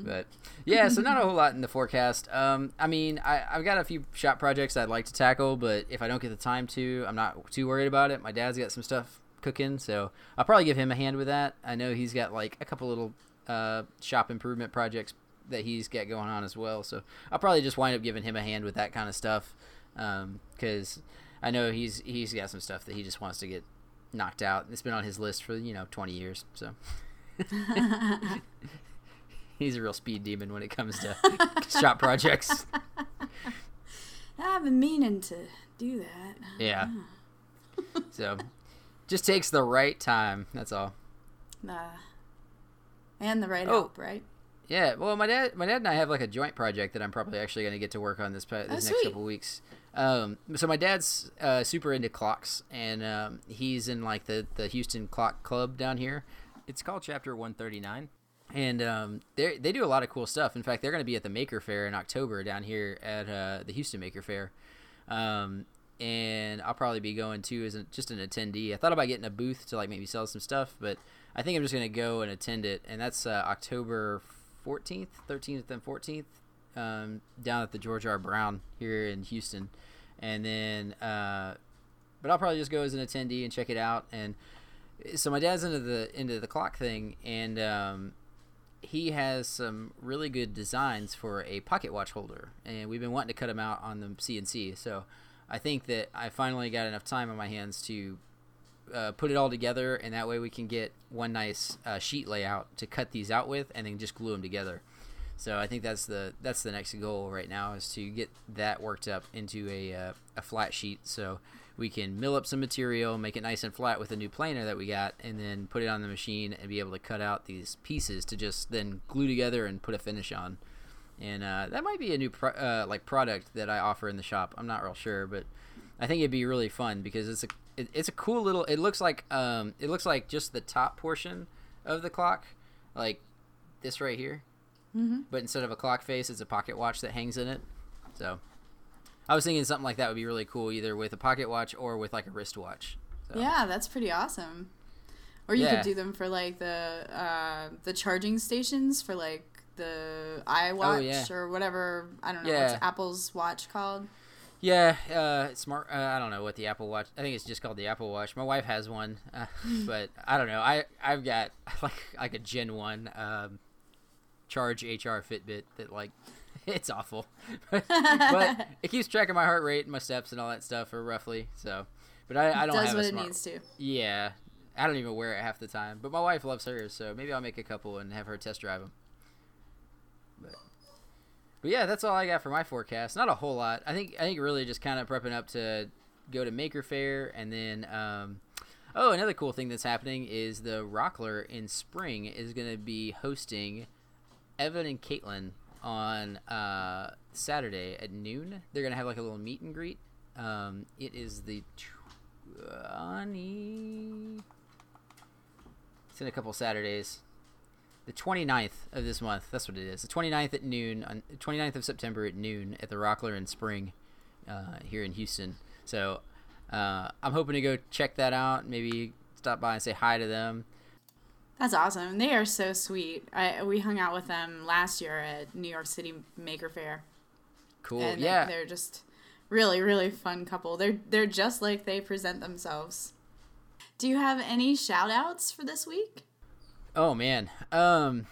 Speaker 2: But yeah, so not a whole lot in the forecast. Um, I mean, I, I've got a few shop projects I'd like to tackle, but if I don't get the time to, I'm not too worried about it. My dad's got some stuff cooking, so I'll probably give him a hand with that. I know he's got like a couple little uh, shop improvement projects that he's got going on as well, so I'll probably just wind up giving him a hand with that kind of stuff because I know he's he's got some stuff that he just wants to get knocked out. It's been on his list for you know 20 years, so. He's a real speed demon when it comes to shop projects.
Speaker 1: I've been meaning to do that.
Speaker 2: Yeah. So, just takes the right time. That's all.
Speaker 1: Uh, and the right
Speaker 2: Oh.
Speaker 1: help, right?
Speaker 2: Yeah. Well, my dad, my dad and I have like a joint project that I'm probably actually going to get to work on this this
Speaker 1: Oh,
Speaker 2: next
Speaker 1: sweet.
Speaker 2: couple weeks. Um, so my dad's uh, super into clocks, and um, he's in like the the Houston Clock Club down here. It's called Chapter 139. And um, they they do a lot of cool stuff. In fact, they're going to be at the Maker Faire in October down here at uh, the Houston Maker Faire. Um, and I'll probably be going too as a, just an attendee. I thought about getting a booth to like maybe sell some stuff, but I think I'm just going to go and attend it. And that's uh, October 14th, 13th, and 14th um, down at the George R. Brown here in Houston. And then, uh, but I'll probably just go as an attendee and check it out. And so my dad's into the into the clock thing, and um, he has some really good designs for a pocket watch holder, and we've been wanting to cut them out on the CNC. So I think that I finally got enough time on my hands to uh, put it all together, and that way we can get one nice uh, sheet layout to cut these out with, and then just glue them together. So I think that's the that's the next goal right now is to get that worked up into a uh, a flat sheet, so we can mill up some material, make it nice and flat with a new planer that we got, and then put it on the machine and be able to cut out these pieces to just then glue together and put a finish on. and uh, that might be a new pro- uh, like product that I offer in the shop. I'm not real sure, but I think it'd be really fun because it's a it, it's a cool little. It looks like um it looks like just the top portion of the clock, like this right here.
Speaker 1: Mm-hmm.
Speaker 2: But instead of a clock face, it's a pocket watch that hangs in it. So I was thinking something like that would be really cool, either with a pocket watch or with like a wristwatch. So.
Speaker 1: Yeah, that's pretty awesome. Or you
Speaker 2: Yeah.
Speaker 1: could do them for like the uh, the charging stations for like the iWatch
Speaker 2: Oh, yeah.
Speaker 1: or whatever. I don't know
Speaker 2: Yeah.
Speaker 1: what's Apple's watch called.
Speaker 2: Yeah, uh, smart. Uh, I don't know what the Apple Watch. I think it's just called the Apple Watch. My wife has one, uh, but I don't know. I I've got like like a Gen One um, Charge HR Fitbit that like it's awful, but it keeps track of my heart rate and my steps and all that stuff, or roughly. So, but I, I don't
Speaker 1: Does
Speaker 2: have
Speaker 1: what
Speaker 2: a
Speaker 1: it needs to.
Speaker 2: Yeah, I don't even wear it half the time. But my wife loves hers, so maybe I'll make a couple and have her test drive them. But, but yeah, that's all I got for my forecast. Not a whole lot. I think I think really just kind of prepping up to go to Maker Faire, and then um, oh, another cool thing that's happening is the Rockler in Spring is going to be hosting Evan and Katelyn on uh, Saturday at noon. They're to have like a little meet and greet. Um, it is the twenty. It's in a couple Saturdays. The 29th of this month. That's what it is. The 29th at noon on 29th of September at noon at the Rockler in Spring, uh, here in Houston. So uh, I'm hoping to go check that out. Maybe stop by and say hi to them.
Speaker 1: That's awesome. They are so sweet. I we hung out with them last year at New York City Maker Faire.
Speaker 2: Cool.
Speaker 1: and
Speaker 2: yeah.
Speaker 1: they're just really really fun couple. They're they're just like they present themselves. Do you have any shout outs for this week?
Speaker 2: Oh man, um,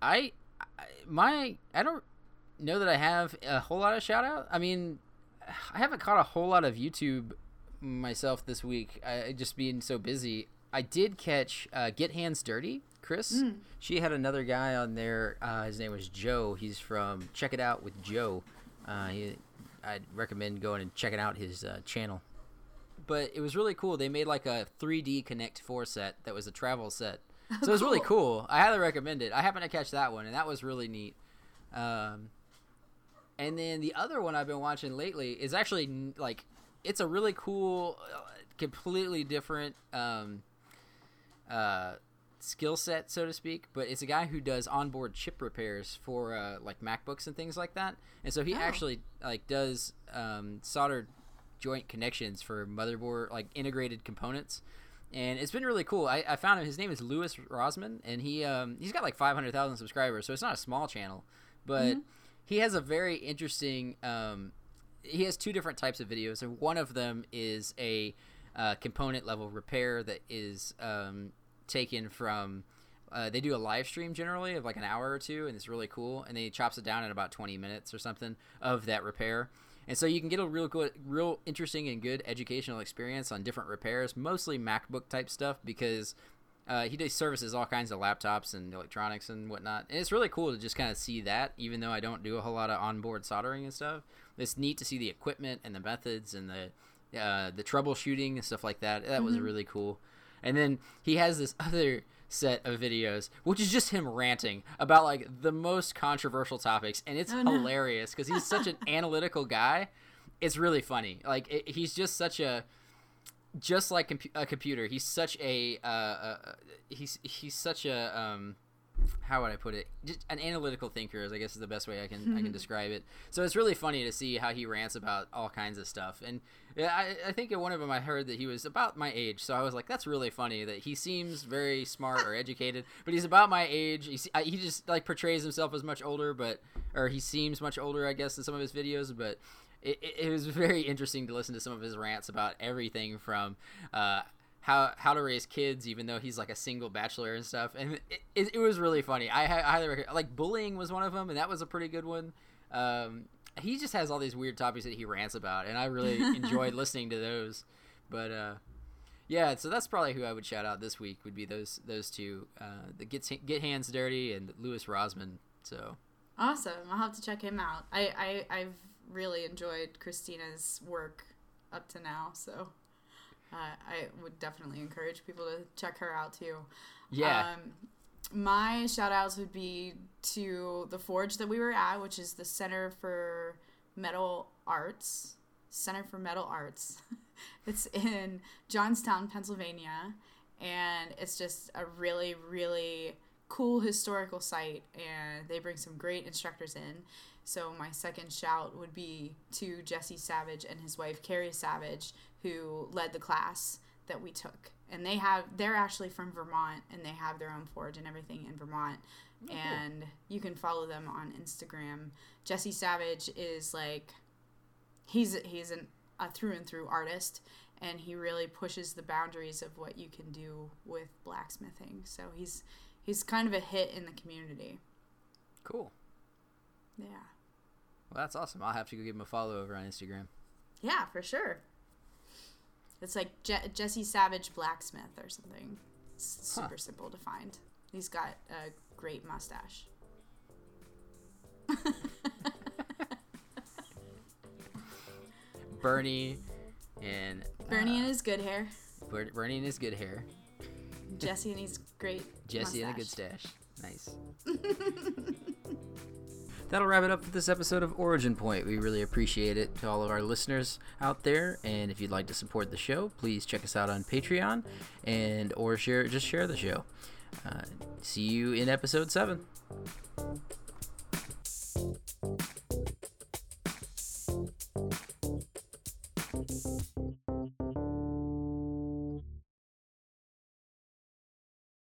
Speaker 2: I, I my I don't know that I have a whole lot of shout out. I mean, I haven't caught a whole lot of YouTube myself this week. I just being so busy. I did catch uh, Get Hands Dirty. Chris, she had another guy on there. Uh, his name was Joe. He's from Check It Out with Joe. Uh, he, I'd recommend going and checking out his uh, channel. But it was really cool. They made like a 3D Connect 4 set that was a travel set. So it was really cool. I highly recommend it. I happened to catch that one, and that was really neat. Um, and then the other one I've been watching lately is actually like it's a really cool, uh, completely different um, uh, skill set, so to speak. But it's a guy who does onboard chip repairs for uh, like MacBooks and things like that. And so he
Speaker 1: Oh.
Speaker 2: actually like does um, soldered joint connections for motherboard like integrated components and it's been really cool. I, I found him. His name is Louis Rossmann, and he um, he's got like five hundred thousand subscribers, so it's not a small channel, but he has a very interesting. Um, he has two different types of videos, and one of them is a uh, component level repair that is um, taken from. Uh, they do a live stream generally of like an hour or two, and it's really cool. And then he chops it down in about twenty minutes or something of that repair. And so you can get a real good, real interesting and good educational experience on different repairs, mostly MacBook type stuff because uh, he does services all kinds of laptops and electronics and whatnot. And it's really cool to just kind of see that, even though I don't do a whole lot of onboard soldering and stuff. It's neat to see the equipment and the methods and the uh, the troubleshooting and stuff like that. That was really cool. And then he has this other set of videos, which is just him ranting about like the most controversial topics, and it's
Speaker 1: Oh,
Speaker 2: hilarious because he's such an analytical guy. It's really funny. Like it, he's just such a just like compu- a computer. He's such a uh, uh, he's he's such a um, how would I put it? Just an analytical thinker, is I guess is the best way I can I can describe it. So it's really funny to see how he rants about all kinds of stuff. And I, I think in one of them I heard that he was about my age, so I was like, that's really funny that he seems very smart or educated, but he's about my age. He I- he just like portrays himself as much older, but or he seems much older, I guess, in some of his videos, but. It, it, was very interesting to listen to some of his rants about everything from uh, how how to raise kids, even though he's like a single bachelor and stuff. And it, it, it was really funny. I, hi- highly recommend. Like bullying was one of them, and that was a pretty good one. Um, he just has all these weird topics that he rants about, and I really enjoyed listening to those. But uh, yeah, so that's probably who I would shout out this week. Would be those those two, uh, the get get hands dirty and Louis Rossmann. So
Speaker 1: Awesome. I'll have to check him out. I, I I've really enjoyed Christina's work up to now, so uh, I would definitely encourage people to check her out too.
Speaker 2: yeah,
Speaker 1: Um, my shout outs would be to the forge that we were at, which is the Center for Metal Arts. Center for Metal Arts. it's in Johnstown, Pennsylvania, and it's just a really, really cool historical site, and they bring some great instructors in. So my second shout would be to Jesse Savage and his wife Carrie Savage, who led the class that we took. And they have they're actually from Vermont and they have their own forge and everything in Vermont. Oh, and you can follow them on Instagram. Jesse Savage is like he's he's an a through and through artist and he really pushes the boundaries of what you can do with blacksmithing. So he's he's kind of a hit in the community.
Speaker 2: Cool.
Speaker 1: Yeah.
Speaker 2: Well, that's awesome. I'll have to go give him a follow over on Instagram.
Speaker 1: Yeah, for sure. It's like Je- Jesse Savage Blacksmith or something. It's super huh. simple to find. He's got a great mustache.
Speaker 2: Bernie and
Speaker 1: Bernie uh, and his good hair.
Speaker 2: Bernie and his good hair.
Speaker 1: Jesse and his great
Speaker 2: Jesse mustache. and a good stash. Nice. That'll wrap it up for this episode of Origin Point. We really appreciate it to all of our listeners out there. And if you'd like to support the show, please check us out on Patreon and or share just share the show. Uh, see you in episode seven.